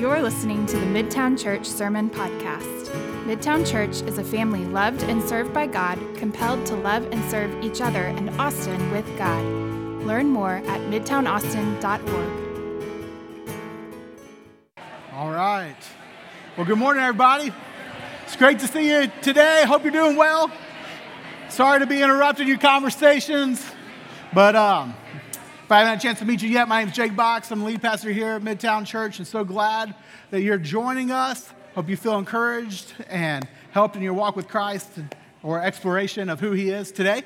You're listening to the Midtown Church Sermon Podcast. Midtown Church is a family loved and served by God, compelled to love and serve each other and Austin with God. Learn more at midtownaustin.org. All right. Well, good morning, everybody. It's great to see you today. Hope you're doing well. Sorry to be interrupting your conversations, but um, if I haven't had a chance to meet you yet, my name is Jake Box. I'm the lead pastor here at Midtown Church, and so glad that you're joining us. Hope you feel encouraged and helped in your walk with Christ or exploration of who He is today.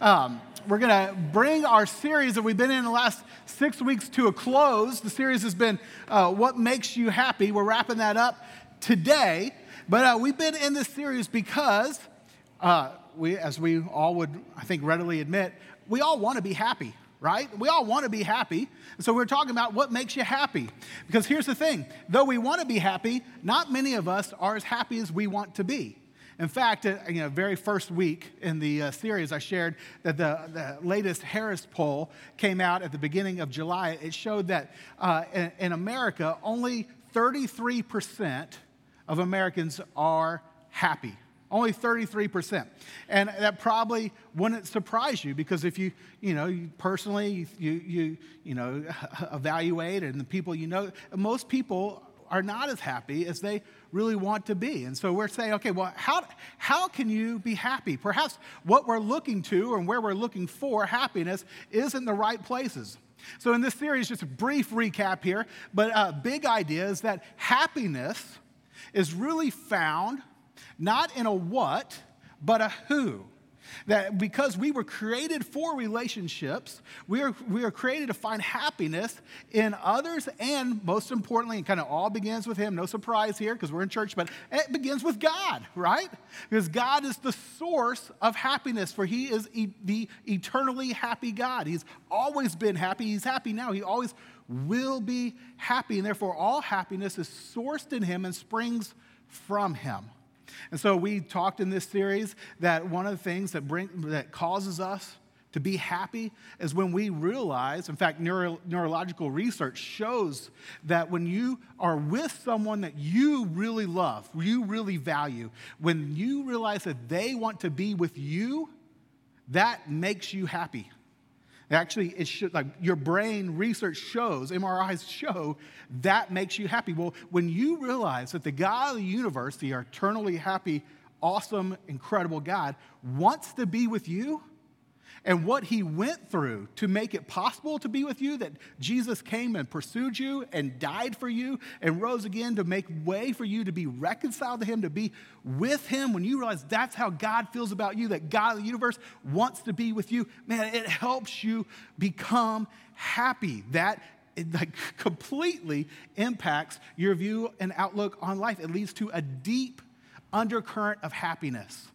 Um, we're going to bring our series that we've been in the last six weeks to a close. The series has been uh, What Makes You Happy. We're wrapping that up today. But uh, we've been in this series because, uh, we, as we all would, I think, readily admit, we all want to be happy right? We all want to be happy. So we're talking about what makes you happy. Because here's the thing though we want to be happy, not many of us are as happy as we want to be. In fact, uh, you know, very first week in the uh, series, I shared that the, the, latest Harris poll came out at the beginning of July. It showed that uh, in, in America, only 33% of Americans are happy. Only 33%. And that probably wouldn't surprise you because if you, you know, you personally, you, you, you know, evaluate and the people you know, most people are not as happy as they really want to be. And so we're saying, okay, well, how, how can you be happy? Perhaps what we're looking to and where we're looking for happiness isn't the right places. So in this series, just a brief recap here, but a big idea is that happiness is really found not in a what, but a who. That because we were created for relationships, we are, we are created to find happiness in others, and most importantly, it kind of all begins with Him. No surprise here because we're in church, but it begins with God, right? Because God is the source of happiness, for He is e- the eternally happy God. He's always been happy. He's happy now. He always will be happy, and therefore, all happiness is sourced in Him and springs from Him. And so we talked in this series that one of the things that, bring, that causes us to be happy is when we realize, in fact, neuro, neurological research shows that when you are with someone that you really love, you really value, when you realize that they want to be with you, that makes you happy. Actually, it should, like your brain research shows, MRIs show, that makes you happy. Well, when you realize that the God of the universe, the eternally happy, awesome, incredible God, wants to be with you, and what he went through to make it possible to be with you, that Jesus came and pursued you and died for you and rose again to make way for you to be reconciled to him, to be with him, when you realize that's how God feels about you, that God of the universe wants to be with you, man, it helps you become happy. That it like completely impacts your view and outlook on life. It leads to a deep undercurrent of happiness.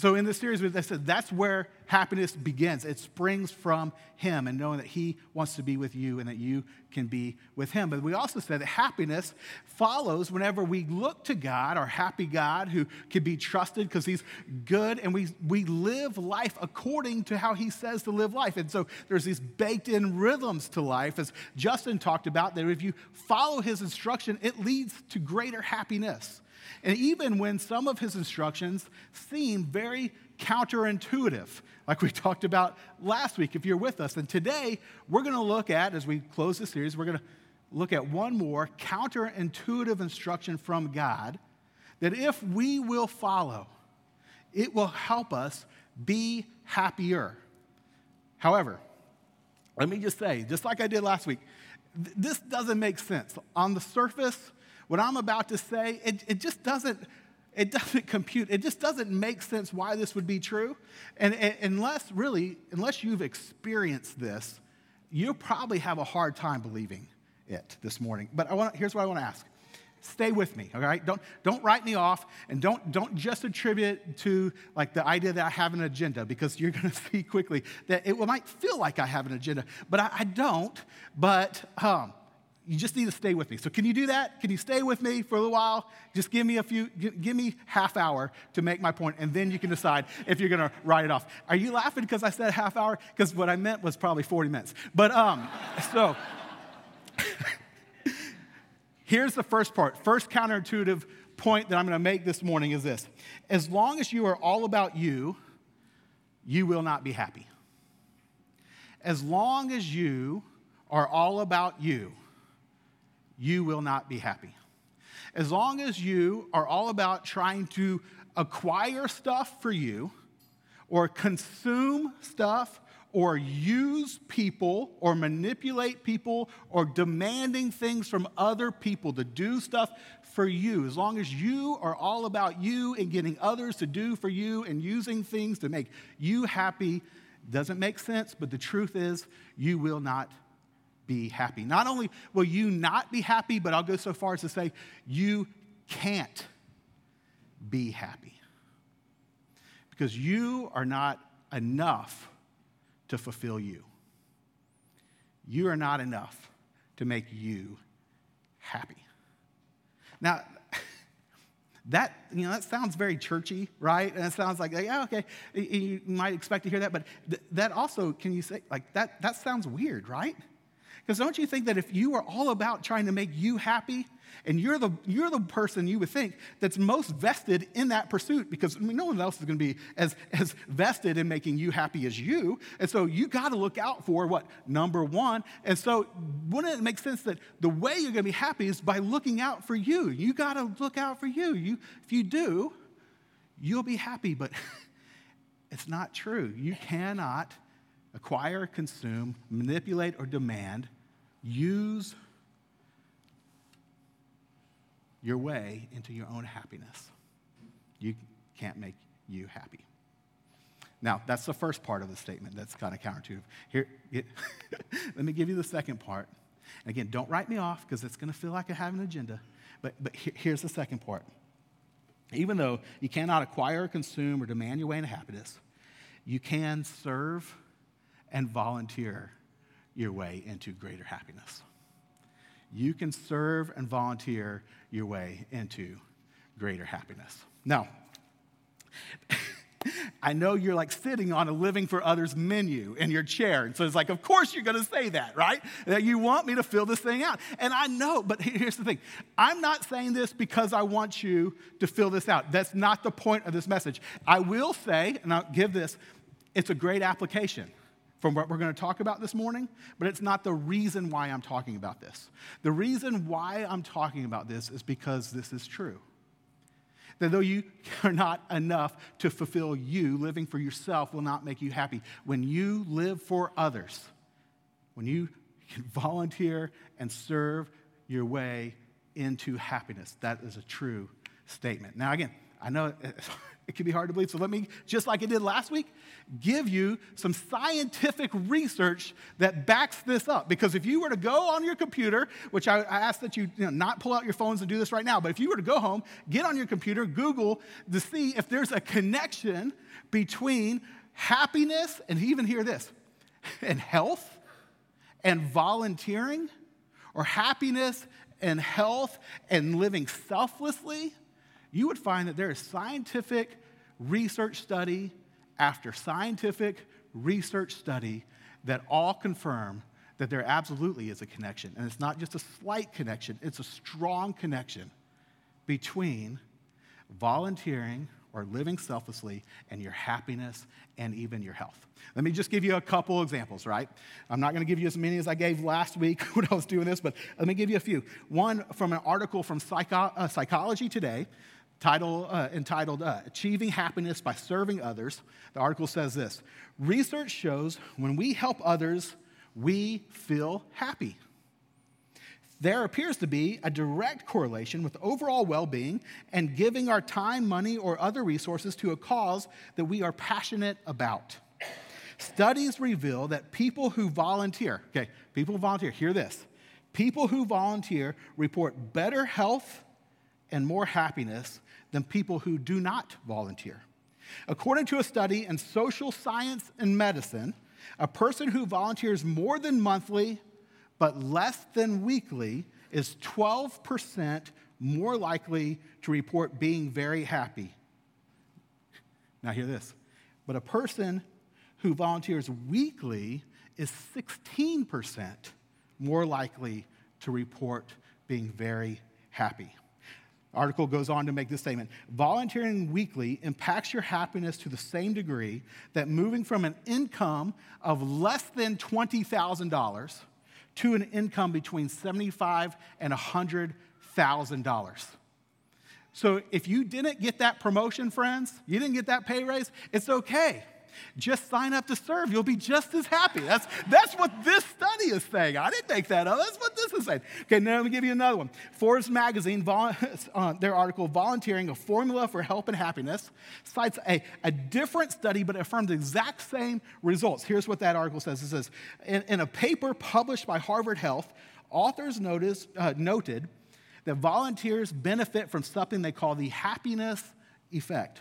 So in this series, I said that's where happiness begins. It springs from Him and knowing that He wants to be with you and that you can be with Him. But we also said that happiness follows whenever we look to God, our happy God who can be trusted because He's good, and we, we live life according to how He says to live life. And so there's these baked in rhythms to life, as Justin talked about, that if you follow His instruction, it leads to greater happiness. And even when some of his instructions seem very counterintuitive, like we talked about last week, if you're with us. And today, we're going to look at, as we close the series, we're going to look at one more counterintuitive instruction from God that if we will follow, it will help us be happier. However, let me just say, just like I did last week, th- this doesn't make sense. On the surface, what I'm about to say, it, it just doesn't, it doesn't compute. It just doesn't make sense why this would be true. And, and unless, really, unless you've experienced this, you'll probably have a hard time believing it this morning. But I want, here's what I want to ask. Stay with me, all right? Don't, don't write me off and don't, don't just attribute it to like the idea that I have an agenda because you're going to see quickly that it might feel like I have an agenda, but I, I don't. But um, you just need to stay with me. So can you do that? Can you stay with me for a little while? Just give me a few, give me half hour to make my point, and then you can decide if you're going to write it off. Are you laughing because I said half hour? Because what I meant was probably 40 minutes. But um, so here's the first part. First counterintuitive point that I'm going to make this morning is this As long as you are all about you, you will not be happy. As long as you are all about you, you will not be happy. As long as you are all about trying to acquire stuff for you, or consume stuff, or use people, or manipulate people, or demanding things from other people to do stuff for you, as long as you are all about you and getting others to do for you and using things to make you happy, doesn't make sense, but the truth is, you will not be happy. Not only will you not be happy, but I'll go so far as to say, you can't be happy. Because you are not enough to fulfill you. You are not enough to make you happy. Now, that, you know, that sounds very churchy, right? And it sounds like, yeah, okay, you might expect to hear that, but th- that also, can you say, like, that, that sounds weird, right? Because don't you think that if you are all about trying to make you happy, and you're the, you're the person you would think that's most vested in that pursuit because I mean, no one else is going to be as, as vested in making you happy as you. And so you got to look out for what? Number one. And so wouldn't it make sense that the way you're going to be happy is by looking out for you? You got to look out for you. you. If you do, you'll be happy. But it's not true. You cannot acquire, consume, manipulate, or demand, use your way into your own happiness. You can't make you happy. Now, that's the first part of the statement that's kind of counterintuitive. Here, it, let me give you the second part. And again, don't write me off because it's going to feel like I have an agenda. But, but here's the second part. Even though you cannot acquire, consume, or demand your way into happiness, you can serve and volunteer your way into greater happiness. You can serve and volunteer your way into greater happiness. Now, I know you're like sitting on a living for others menu in your chair. And so it's like, of course you're going to say that, right? That you want me to fill this thing out. And I know, but here's the thing I'm not saying this because I want you to fill this out. That's not the point of this message. I will say, and I'll give this, it's a great application from what we're going to talk about this morning, but it's not the reason why I'm talking about this. The reason why I'm talking about this is because this is true. That though you are not enough to fulfill you, living for yourself will not make you happy. When you live for others, when you can volunteer and serve your way into happiness, that is a true statement. Now, again, I know it can be hard to believe. So let me, just like I did last week, give you some scientific research that backs this up. Because if you were to go on your computer, which I, I ask that you, you know, not pull out your phones and do this right now, but if you were to go home, get on your computer, Google to see if there's a connection between happiness, and even hear this, and health and volunteering, or happiness and health and living selflessly you would find that there is scientific research study after scientific research study that all confirm that there absolutely is a connection. And it's not just a slight connection, it's a strong connection between volunteering or living selflessly and your happiness and even your health. Let me just give you a couple examples, right? I'm not going to give you as many as I gave last week when I was doing this, but let me give you a few. One from an article from Psycho- uh, Psychology Today title, uh, entitled uh, Achieving Happiness by Serving Others. The article says this Research shows when we help others, we feel happy. There appears to be a direct correlation with overall well being and giving our time, money, or other resources to a cause that we are passionate about. Studies reveal that people who volunteer, okay, people who volunteer, hear this. People who volunteer report better health and more happiness than people who do not volunteer. According to a study in social science and medicine, a person who volunteers more than monthly but less than weekly is 12% more likely to report being very happy. Now, hear this. But a person who volunteers weekly is 16% more likely to report being very happy. Article goes on to make this statement volunteering weekly impacts your happiness to the same degree that moving from an income of less than $20,000 to an income between $75 and $100,000. So if you didn't get that promotion, friends, you didn't get that pay raise, it's okay. Just sign up to serve. You'll be just as happy. That's, that's what this study is saying. I didn't make that up. That's what this is saying. Okay, now let me give you another one. Forbes magazine, uh, their article, Volunteering, a Formula for Help and Happiness, cites a, a different study but affirms the exact same results. Here's what that article says it says, in, in a paper published by Harvard Health, authors noticed, uh, noted that volunteers benefit from something they call the happiness effect.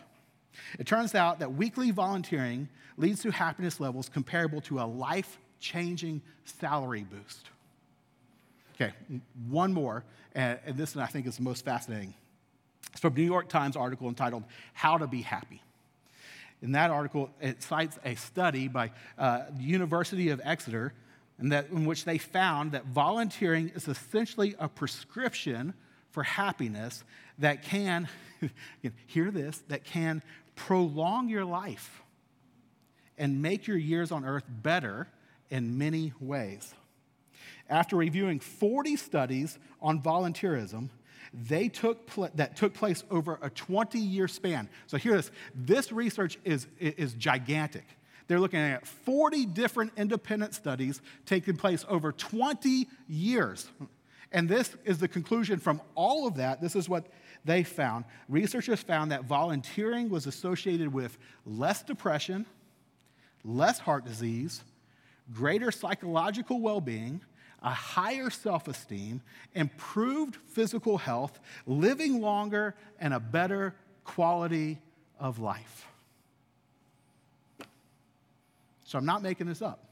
It turns out that weekly volunteering leads to happiness levels comparable to a life changing salary boost. Okay, one more, and this one I think is the most fascinating. It's from a New York Times article entitled How to Be Happy. In that article, it cites a study by uh, the University of Exeter in, that, in which they found that volunteering is essentially a prescription for happiness that can, hear this, that can prolong your life and make your years on earth better in many ways. After reviewing 40 studies on volunteerism, they took pl- that took place over a 20 year span. So, hear this this research is, is gigantic. They're looking at 40 different independent studies taking place over 20 years. And this is the conclusion from all of that. This is what they found. Researchers found that volunteering was associated with less depression, less heart disease, greater psychological well being, a higher self esteem, improved physical health, living longer, and a better quality of life. So I'm not making this up.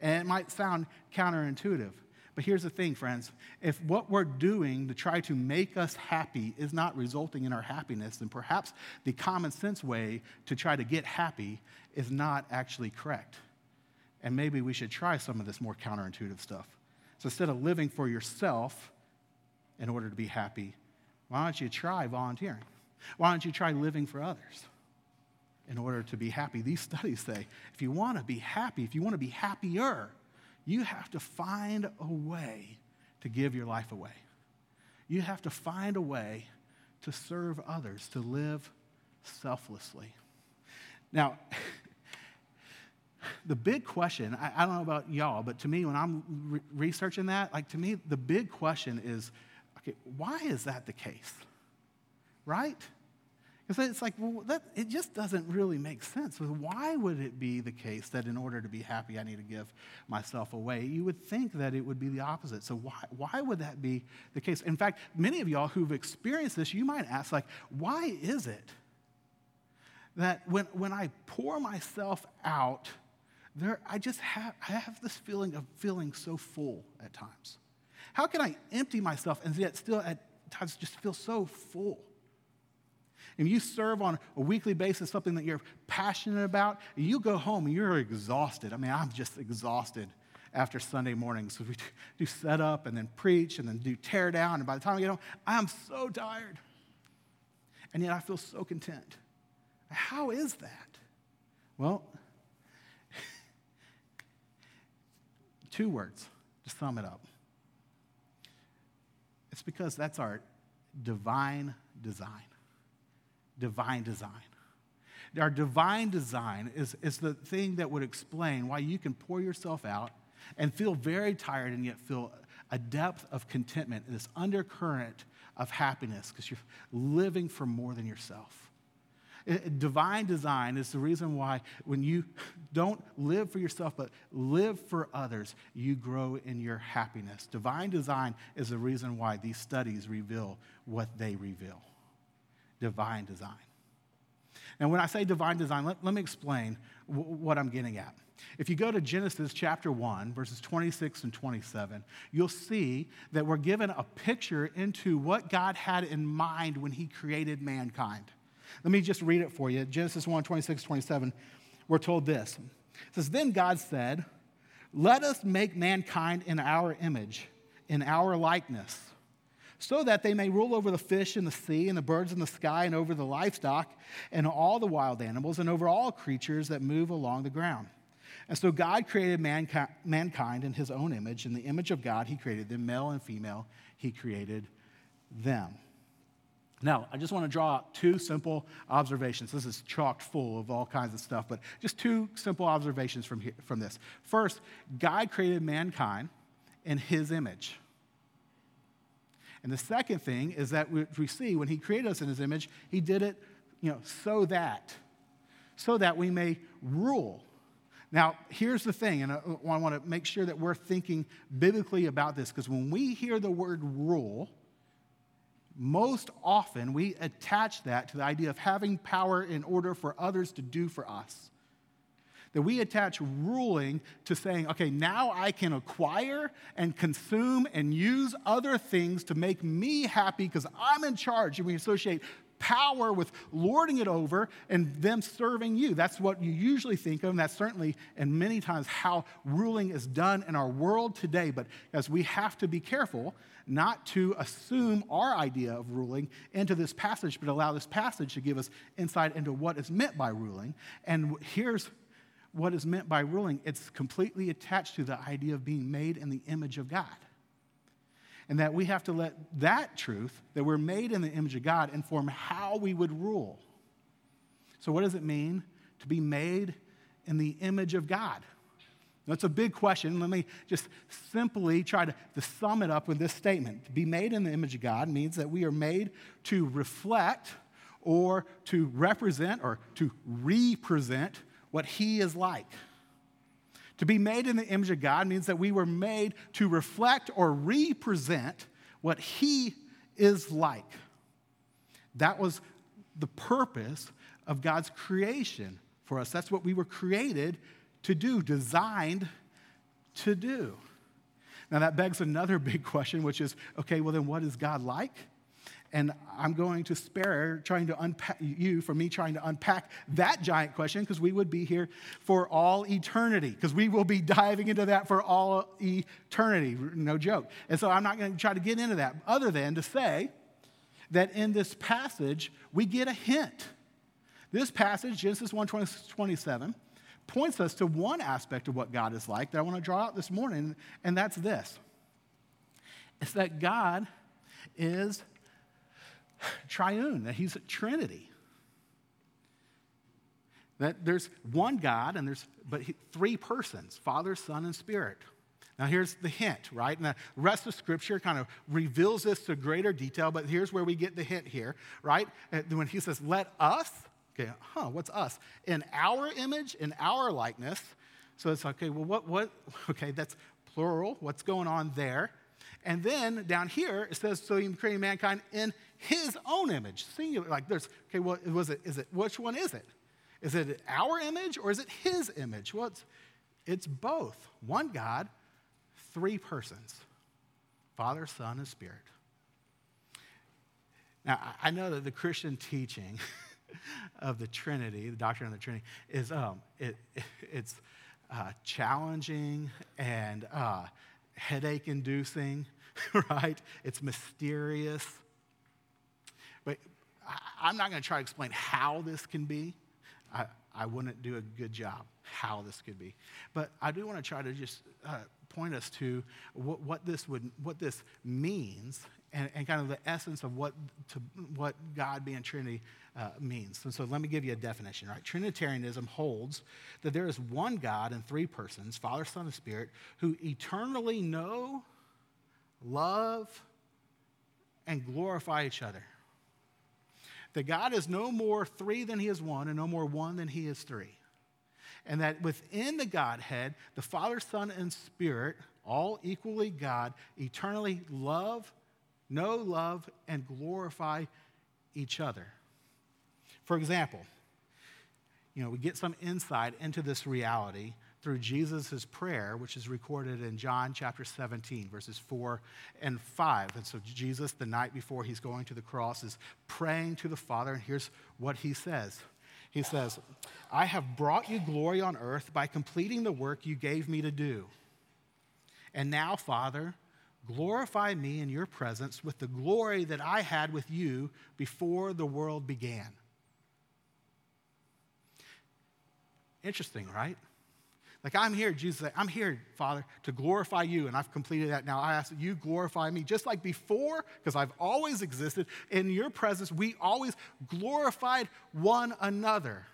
And it might sound counterintuitive. But here's the thing, friends. If what we're doing to try to make us happy is not resulting in our happiness, then perhaps the common sense way to try to get happy is not actually correct. And maybe we should try some of this more counterintuitive stuff. So instead of living for yourself in order to be happy, why don't you try volunteering? Why don't you try living for others? in order to be happy. These studies say if you want to be happy, if you want to be happier, you have to find a way to give your life away. You have to find a way to serve others, to live selflessly. Now, the big question, I, I, don't know about y'all, but to me, when I'm re- researching that, like to me, the big question is okay, why is that the case? Right? Because it's like, well, that, it just doesn't really make sense. Why would it be the case that in order to be happy, I need to give myself away? You would think that it would be the opposite. So why, why would that be the case? In fact, many of y'all who've experienced this, you might ask, like, why is it that when, when I pour myself out, there, I just have, I have this feeling of feeling so full at times. How can I empty myself and yet still at times just feel so full? If you serve on a weekly basis something that you're passionate about, you go home and you're exhausted. I mean, I'm just exhausted after Sunday mornings. So we do set up and then preach and then do tear down. And by the time I get home, I'm so tired. And yet I feel so content. How is that? Well, two words to sum it up. It's because that's our divine design divine design. Our divine design is, is the thing that would explain why you can pour yourself out and feel very tired and yet feel a depth of contentment, and this undercurrent of happiness because you're living for more than yourself. Divine design is the reason why when you don't live for yourself but live for others, you grow in your happiness. Divine design is the reason why these studies reveal what they reveal divine design. Now, when I say divine design, let, let me explain w- what I'm getting at. If you go to Genesis chapter 1, verses 26 and 27, you'll see that we're given a picture into what God had in mind when he created mankind. Let me just read it for you. Genesis 1, 26, 27, we're told this. It says, Then God said, Let us make mankind in our image in our likeness, so that they may rule over the fish in the sea and the birds in the sky and over the livestock and all the wild animals and over all creatures that move along the ground. And so God created mankind in his own image. In the image of God, he created them, male and female, he created them. Now, I just want to draw two simple observations. This is chocked full of all kinds of stuff, but just two simple observations from, here, from this. First, God created mankind in his image. And the second thing is that we see when he created us in his image, he did it, you know, so that, so that we may rule. Now, here's the thing, and I want to make sure that we're thinking biblically about this, because when we hear the word rule, most often we attach that to the idea of having power in order for others to do for us. That we attach ruling to saying, okay, now I can acquire and consume and use other things to make me happy because I'm in charge. And we associate power with lording it over and them serving you. That's what you usually think of, and that's certainly and many times how ruling is done in our world today. But as we have to be careful not to assume our idea of ruling into this passage, but allow this passage to give us insight into what is meant by ruling. And here's what is meant by ruling it's completely attached to the idea of being made in the image of God and that we have to let that truth, that we're made in the image of God, inform how we would rule. So, what does it mean to be made in the image of God? That's a big question. Let me just simply try to, to sum it up with this statement. To be made in the image of God means that we are made to reflect or to represent or to represent what He is like. To be made in the image of God means that we were made to reflect or represent what He is like. That was the purpose of God's creation for us. That's what we were created to do, designed to do. Now, that begs another big question, which is okay, well, then what is God like? And I'm going to spare trying to unpack you for me trying to unpack that giant question because we would be here for all eternity because we will be diving into that for all eternity. No joke. And so I'm not going to try to get into that other than to say that in this passage we get a hint. This passage, Genesis 1 27, points us to one aspect of what God is like that I want to draw out this morning, and that's this it's that God is triune, that he's a trinity. That there's one God and there's but three persons, Father, Son, and Spirit. Now here's the hint, right? And the rest of Scripture kind of reveals this to greater detail, but here's where we get the hint here, right? Uh, when he says, let us, okay, huh, what's us? In our image, in our likeness. So it's okay, well, what, what, okay, that's plural. What's going on there? And then down here, it says, so he created mankind in his own image. Singular. Like there's, okay, well, was it, is it, which one is it? Is it our image or is it his image? Well, it's, it's both. One God, three persons Father, Son, and Spirit. Now, I know that the Christian teaching of the Trinity, the doctrine of the Trinity, is um, it, it's uh, challenging and uh, headache inducing, right? It's mysterious. But I'm not going to try to explain how this can be. I, I wouldn't do a good job how this could be. But I do want to try to just uh, point us to what, what, this would, what this means and, and, kind of the essence of what, to, what God being Trinity uh, means. And so let me give you a definition, right? Trinitarianism holds that there is one God in three persons, Father, Son, and Spirit, who eternally know, love, and glorify each other. That God is no more three than he is one, and no more one than he is three. And that within the Godhead, the Father, Son, and Spirit, all equally God, eternally love, know, love, and glorify each other. For example, you know, we get some insight into this reality through Jesus' prayer, which is recorded in John chapter 17, verses 4 and 5. And so, Jesus, the night before he's going to the cross, is praying to the Father, and here's what he says He says, I have brought you glory on earth by completing the work you gave me to do. And now, Father, glorify me in your presence with the glory that I had with you before the world began. Interesting, right? Like, I'm here, Jesus, I'm here, Father, to glorify you, and I've completed that now. I ask that you glorify me just like before, because I've always existed. In your presence, we always glorified one another.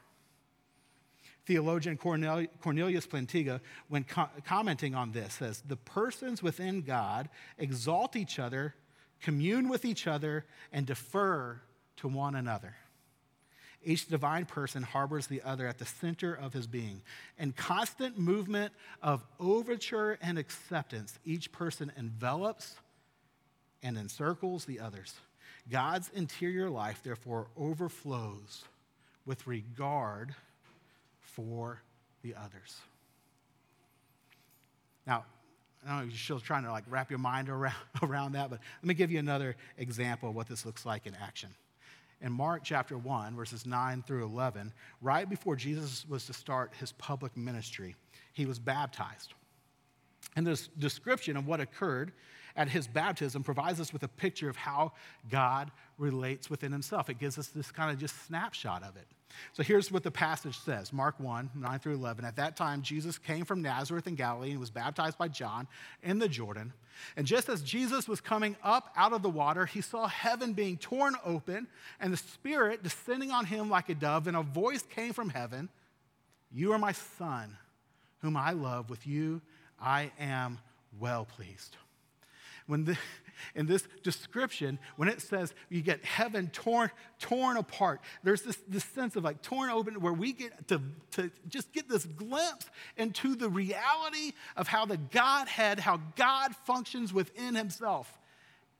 Theologian Cornelius Plantinga, when co- commenting on this, says the persons within God exalt each other, commune with each other, and defer to one another. Each divine person harbors the other at the center of his being. In constant movement of overture and acceptance, each person envelops and encircles the others. God's interior life, therefore, overflows with regard for the others. Now, I don't know if you're still trying to like wrap your mind around, around that, but let me give you another example of what this looks like in action in Mark chapter 1, verses 9 through 11, right before Jesus was to start his public ministry, he was baptized. And this description of what occurred at his baptism provides us with a picture of how God relates within himself. It gives us this kind of just snapshot of it. So here's what the passage says Mark 1, 9 through 11. At that time, Jesus came from Nazareth in Galilee and was baptized by John in the Jordan. And just as Jesus was coming up out of the water, he saw heaven being torn open and the Spirit descending on him like a dove. And a voice came from heaven You are my Son, whom I love. With you I am well pleased. When the, in this description, when it says you get heaven torn, torn apart, there's this, this sense of like torn open where we get to, to just get this glimpse into the reality of how the Godhead, how God functions within himself.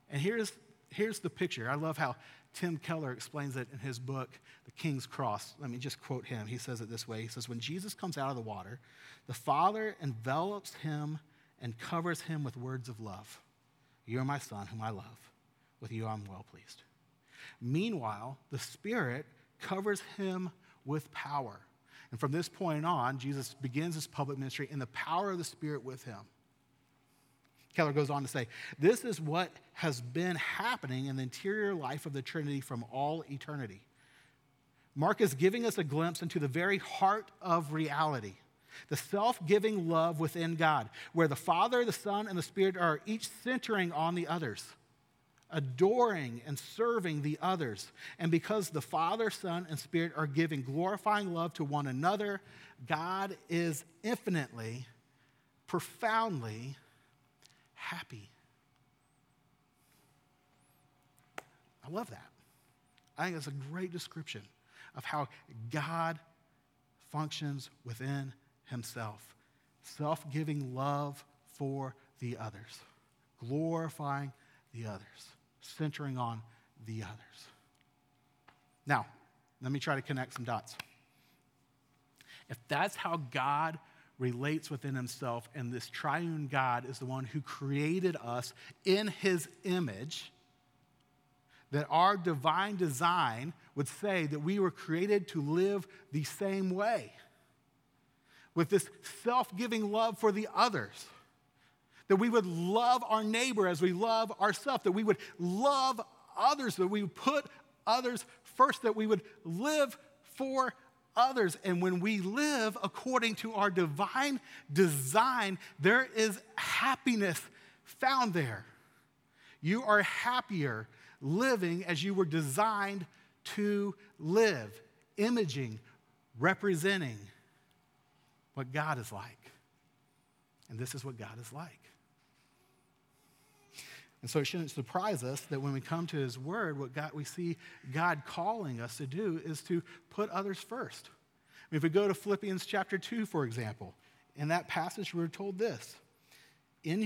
And here's, here's the picture. I love how Tim Keller explains it in his book, The King's Cross. Let me just quote him. He says it this way He says, When Jesus comes out of the water, the Father envelops him and covers him with words of love. You are my son, whom I love. With you I'm well pleased. Meanwhile, the Spirit covers him with power. And from this point on, Jesus begins his public ministry in the power of the Spirit with him. Keller goes on to say, This is what has been happening in the interior life of the Trinity from all eternity. Mark is giving us a glimpse into the very heart of reality the self giving love within God, where the Father, the Son, and the Spirit are each centering on the others, adoring and serving the others. And because the Father, Son, and Spirit are giving glorifying love to one another, God is infinitely, profoundly happy. I love that. I think it's a great description of how God functions within himself, self giving love for the others, glorifying the others, centering on the others. Now, let me try to connect some dots. If that's how God relates within himself, and this triune God is the one who created us in his image, that our divine design would say that we were created to live the same way with this self giving love for the others. That we would love our neighbor as we love ourselves, that we would love others, that we would put others first, that we would live for others. And when we live according to our divine design, there is happiness found there. You are happier living as you were designed to live, imaging, representing what God is like. And this is what God is like. And so it shouldn't surprise us that when we come to his word, what God, we see God calling us to do is to put others first. I mean, if we go to Philippians chapter 2, for example, in that passage, we're told this in,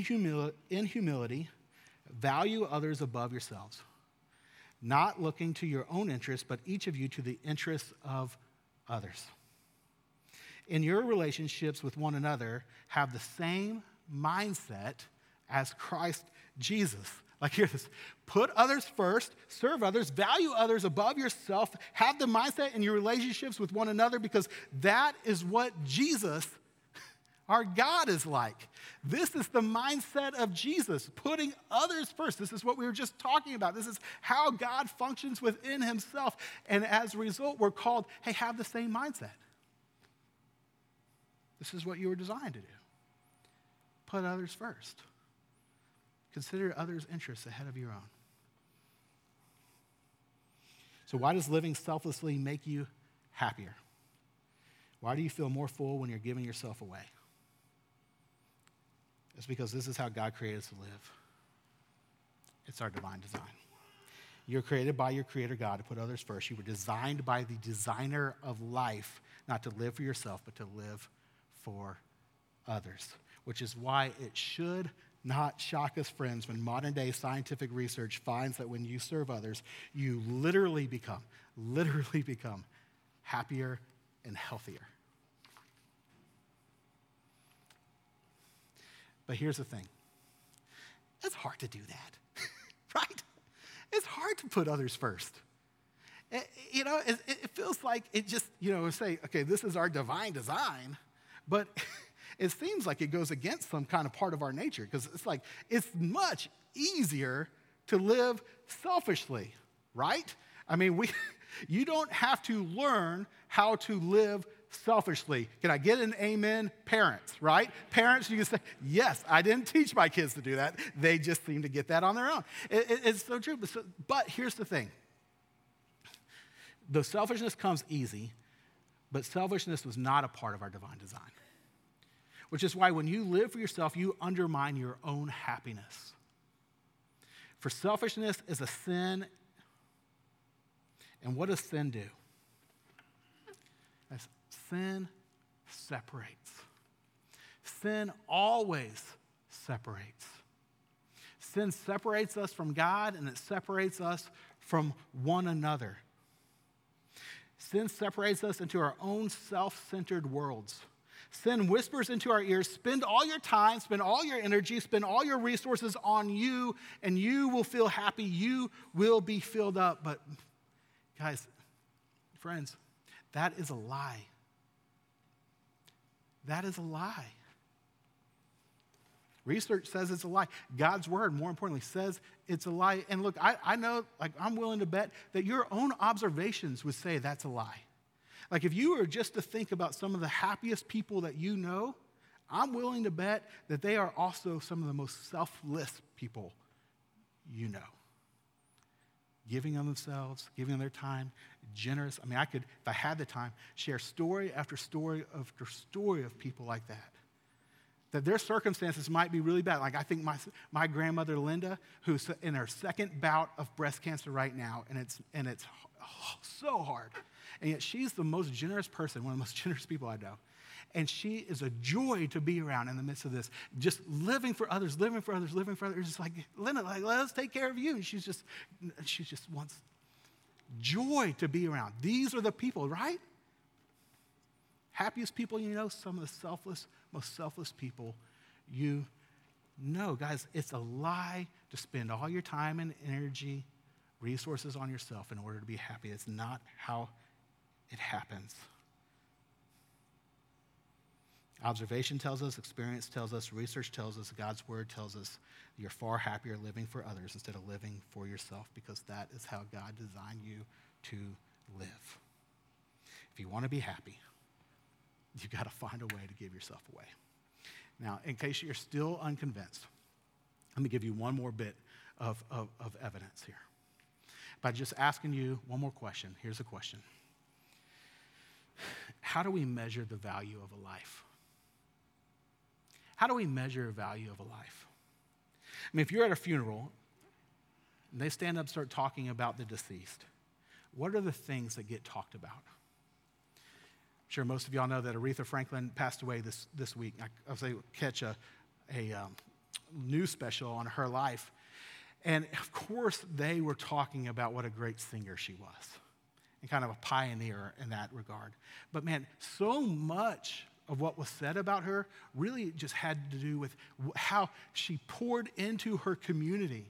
in humility, value others above yourselves, not looking to your own interests, but each of you to the interests of others in your relationships with one another have the same mindset as Christ Jesus. Like, hear this put others first, serve others, value others above yourself, have the mindset in your relationships with one another because that is what Jesus our God is like. This is the mindset of Jesus, putting others first. This is what we were just talking about. This is how God functions within himself. And as a result, we're called, hey, have the same mindset. This is what you were designed to do. Put others first. Consider others' interests ahead of your own. So, why does living selflessly make you happier? Why do you feel more full when you're giving yourself away? It's because this is how God created us to live. It's our divine design. You're created by your creator God to put others first. You were designed by the designer of life not to live for yourself, but to live for others, which is why it should not shock us, friends, when modern day scientific research finds that when you serve others, you literally become, literally become happier and healthier. But here's the thing it's hard to do that, right? It's hard to put others first. It, you know, it, it, feels like it just, you know, say, okay, this is our divine design, but it seems like it goes against some kind of part of our nature because it's like it's much easier to live selfishly, right? I mean, we, you don't have to learn how to live selfishly. Can I get an amen? Parents, right? Parents, you can say, yes, I didn't teach my kids to do that. They just seem to get that on their own. It, it, it's so true. But, so, but here's the thing the selfishness comes easy, but selfishness was not a part of our divine design. Which is why when you live for yourself, you undermine your own happiness. For selfishness is a sin. And what does sin do? sin separates. Sin always separates. Sin separates us from God and it separates us from one another. Sin separates us into our own self centered worlds. Sin whispers into our ears spend all your time, spend all your energy, spend all your resources on you, and you will feel happy. You will be filled up. But, guys, friends, that is a lie. That is a lie. Research says it's a lie. God's word, more importantly, says it's a lie. And look, I, I know, like, I'm willing to bet that your own observations would say that's a lie. Like, if you were just to think about some of the happiest people that you know, I'm willing to bet that they are also some of the most selfless people you know. Giving of themselves, giving of their time, generous. I mean, I could, if I had the time, share story after story after story of people like that. That their circumstances might be really bad. Like, I think my, my grandmother, Linda, who's in her second bout of breast cancer right now, and it's, and it's so hard. And yet, she's the most generous person, one of the most generous people I know. And she is a joy to be around in the midst of this, just living for others, living for others, living for others. It's like, Linda, like, let us take care of you. And she's just, she just wants joy to be around. These are the people, right? Happiest people you know, some of the selfless, most selfless people you know. Guys, it's a lie to spend all your time and energy, resources on yourself in order to be happy. It's not how it happens. Observation tells us, experience tells us, research tells us, God's word tells us you're far happier living for others instead of living for yourself because that is how God designed you to live. If you want to be happy, you've got to find a way to give yourself away. Now, in case you're still unconvinced, let me give you one more bit of, of, of evidence here. By just asking you one more question, here's a question How do we measure the value of a life? How do we measure the value of a life? I mean, if you're at a funeral and they stand up and start talking about the deceased, what are the things that get talked about? Sure most of y'all know that Aretha Franklin passed away this, this week. I, I was able to catch a, a um, news special on her life. And of course, they were talking about what a great singer she was and kind of a pioneer in that regard. But man, so much of what was said about her really just had to do with how she poured into her community,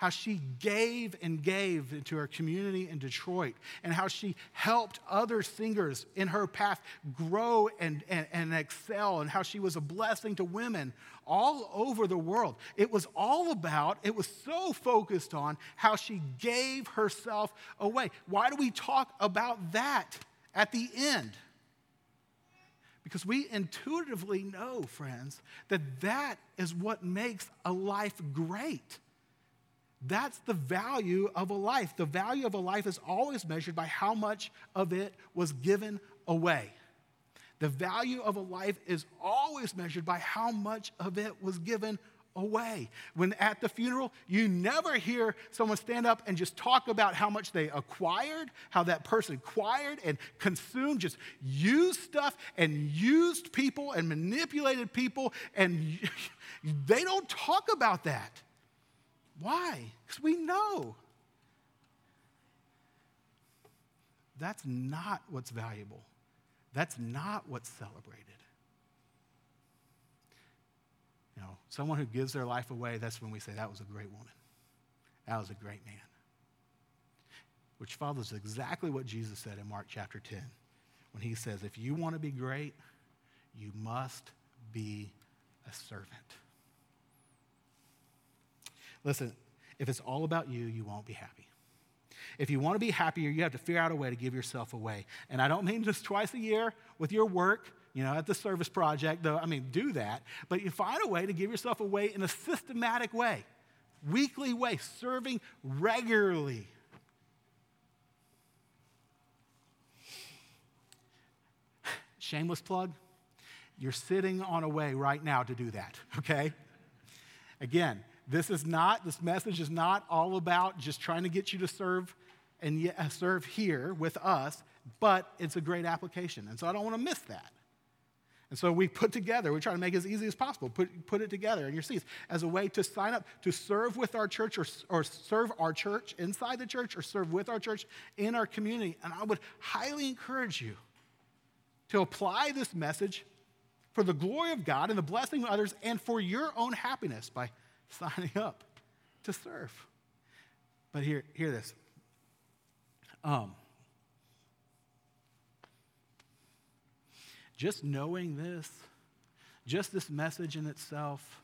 how she gave and gave into her community in Detroit, and how she helped other singers in her path grow and, and, and excel, and how she was a blessing to women all over the world. It was all about, it was so focused on how she gave herself away. Why do we talk about that at the end? Because we intuitively know, friends, that that is what makes a life great. That's the value of a life. The value of a life is always measured by how much of it was given away. The value of a life is always measured by how much of it was given away. When at the funeral, you never hear someone stand up and just talk about how much they acquired, how that person acquired and consumed, just used stuff and used people and manipulated people, and they don't talk about that. Why? Because we know. That's not what's valuable. That's not what's celebrated. You know, someone who gives their life away, that's when we say, that was a great woman. That was a great man. Which follows exactly what Jesus said in Mark chapter 10 when he says, if you want to be great, you must be a servant. Listen, if it's all about you, you won't be happy. If you want to be happier, you have to figure out a way to give yourself away. And I don't mean just twice a year with your work you know, at the service project, though, I mean, do that. But you find a way to give yourself away in a systematic way, weekly way, serving regularly. Shameless plug, you're sitting on a way right now to do that, okay? Again, this is not, this message is not all about just trying to get you to serve and uh, serve here with us, but it's a great application. And so I don't want to miss that. And so we put together, we try to make it as easy as possible, put, put it together in your seats as a way to sign up to serve with our church or, or serve our church inside the church or serve with our church in our community. And I would highly encourage you to apply this message for the glory of God and the blessing of others and for your own happiness by signing up to serve. But hear, hear this. Um, just knowing this, just this message in itself,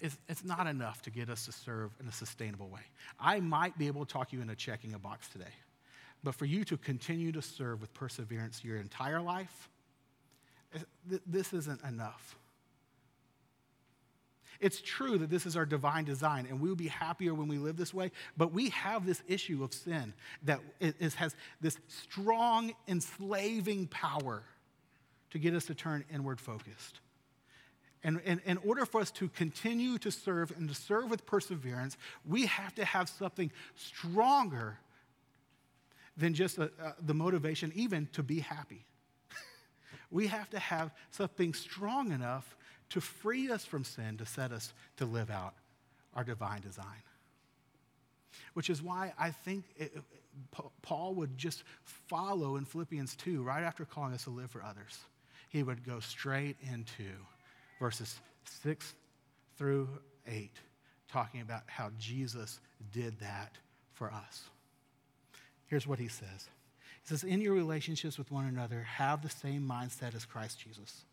it's, it's, not enough to get us to serve in a sustainable way. I might be able to talk you into checking a box today, but for you to continue to serve with perseverance your entire life, this isn't enough. It's true that this is our divine design, and we'll be happier when we live this way, but we have this issue of sin that has this strong, enslaving power to get us to turn inward focused. And, and, in order for us to continue to serve and to serve with perseverance, we have to have something stronger than just a, uh, the motivation, even to be happy. we have to have something strong enough to free us from sin, to set us to live out our divine design. Which is why I think it, Paul would just follow in Philippians 2, right after calling us to live for others he would go straight into verses 6 through 8, talking about how Jesus did that for us. Here's what he says He says, In your relationships with one another, have the same mindset as Christ Jesus,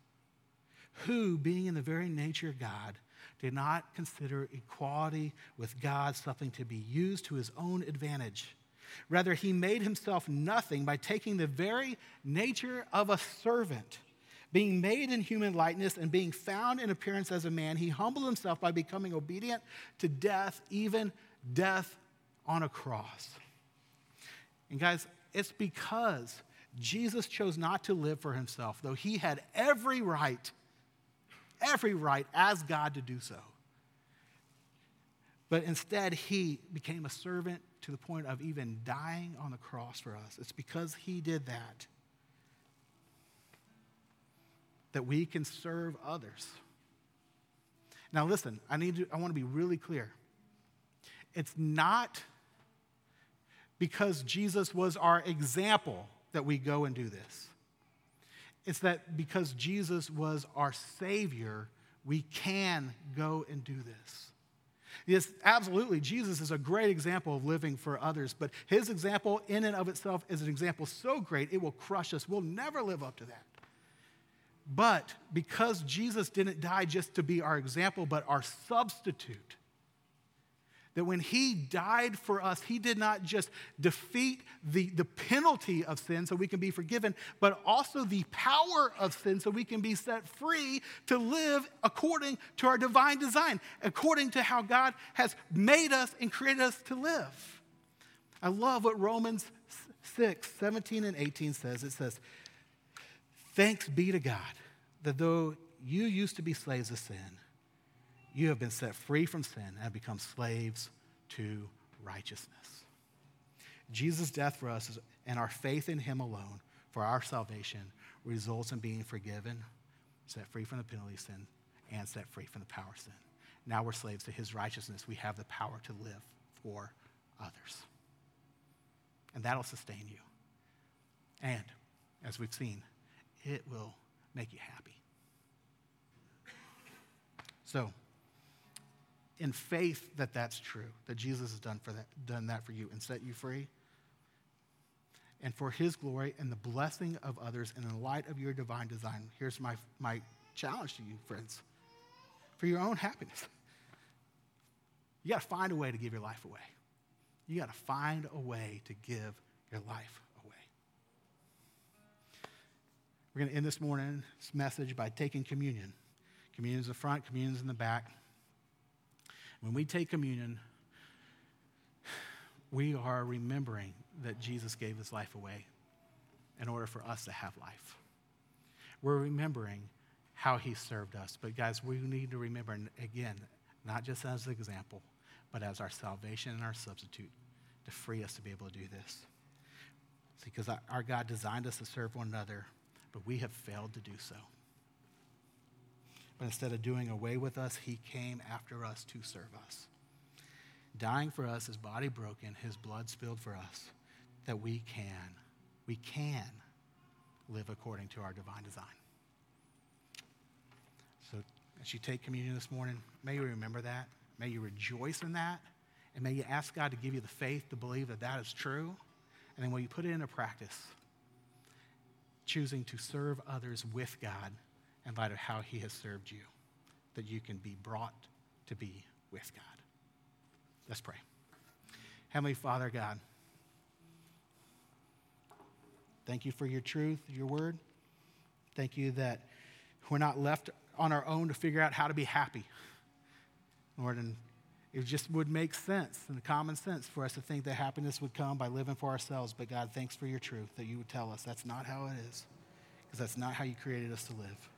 who, being in the very nature of God, did not consider equality with God something to be used to his own advantage. Rather, he made himself nothing by taking the very nature of a servant being made in human likeness and being found in appearance as a man, he humbled himself by becoming obedient to death, even death on a cross. And guys, it's because Jesus chose not to live for himself, though he had every right, every right as God to do so. But instead, he became a servant to the point of even dying on the cross for us. It's because he did that that we can serve others. Now, listen, I, need to, I want to be really clear. It's not because Jesus was our example that we go and do this. It's that because Jesus was our Savior, we can go and do this. Yes, absolutely. Jesus is a great example of living for others, but his example in and of itself is an example so great it will crush us. We'll never live up to that. But because Jesus didn't die just to be our example, but our substitute, that when he died for us, he did not just defeat the, the penalty of sin so we can be forgiven, but also the power of sin so we can be set free to live according to our divine design, according to how God has made us and created us to live. I love what Romans 6, 17 and 18 says. It says, Thanks be to God that though you used to be slaves of sin, you have been set free from sin and have become slaves to righteousness. Jesus' death for us and our faith in him alone for our salvation results in being forgiven, set free from the penalty of sin, and set free from the power of sin. Now we're slaves to his righteousness. We have the power to live for others. And that'll sustain you. And, as we've seen, it will make you happy. So, in faith that that's true, that Jesus has done, for that, done that for you and set you free, and for his glory and the blessing of others, and in light of your divine design, here's my, my challenge to you, friends. For your own happiness, you got to find a way to give your life away. You got to find a way to give your life away. We're going to end this morning's message by taking communion. Communion is the front, communion is in the back. When we take communion, we are remembering that Jesus gave his life away in order for us to have life. We're remembering how he served us. But, guys, we need to remember, again, not just as an example, but as our salvation and our substitute to free us to be able to do this. Because our God designed us to serve one another, but we have failed to do so. But instead of doing away with us, he came after us to serve us. Dying for us, his body broken, his blood spilled for us, that we can, we can live according to our divine design. So as you take communion this morning, may you remember that. May you rejoice in that. And may you ask God to give you the faith to believe that that is true. And then when you put it into practice, choosing to serve others with God in light of how he has served you, that you can be brought to be with God. Let's pray. Heavenly Father, God, thank you for your truth, your word. Thank you that we're not left on our own to figure out how to be happy. Lord, and it just would make sense and common sense for us to think that happiness would come by living for ourselves. But God, thanks for your truth that you would tell us that's not how it is, because that's not how you created us to live.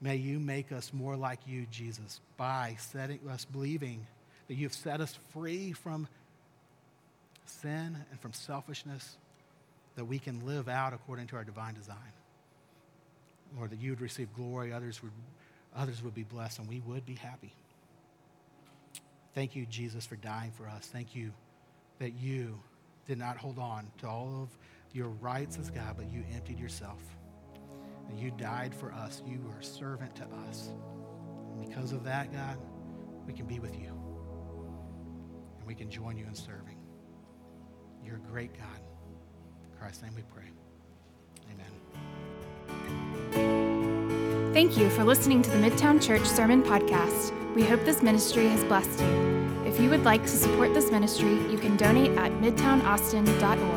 May you make us more like you, Jesus, by setting us believing that you've set us free from sin and from selfishness, that we can live out according to our divine design. Lord, that you would receive glory, others would, others would be blessed, and we would be happy. Thank you, Jesus, for dying for us. Thank you that you did not hold on to all of your rights as God, but you emptied yourself. And you died for us. You are a servant to us. And because of that, God, we can be with you. And we can join you in serving. You're a great God. In Christ's name we pray. Amen. Thank you for listening to the Midtown Church Sermon Podcast. We hope this ministry has blessed you. If you would like to support this ministry, you can donate at midtownaustin.org.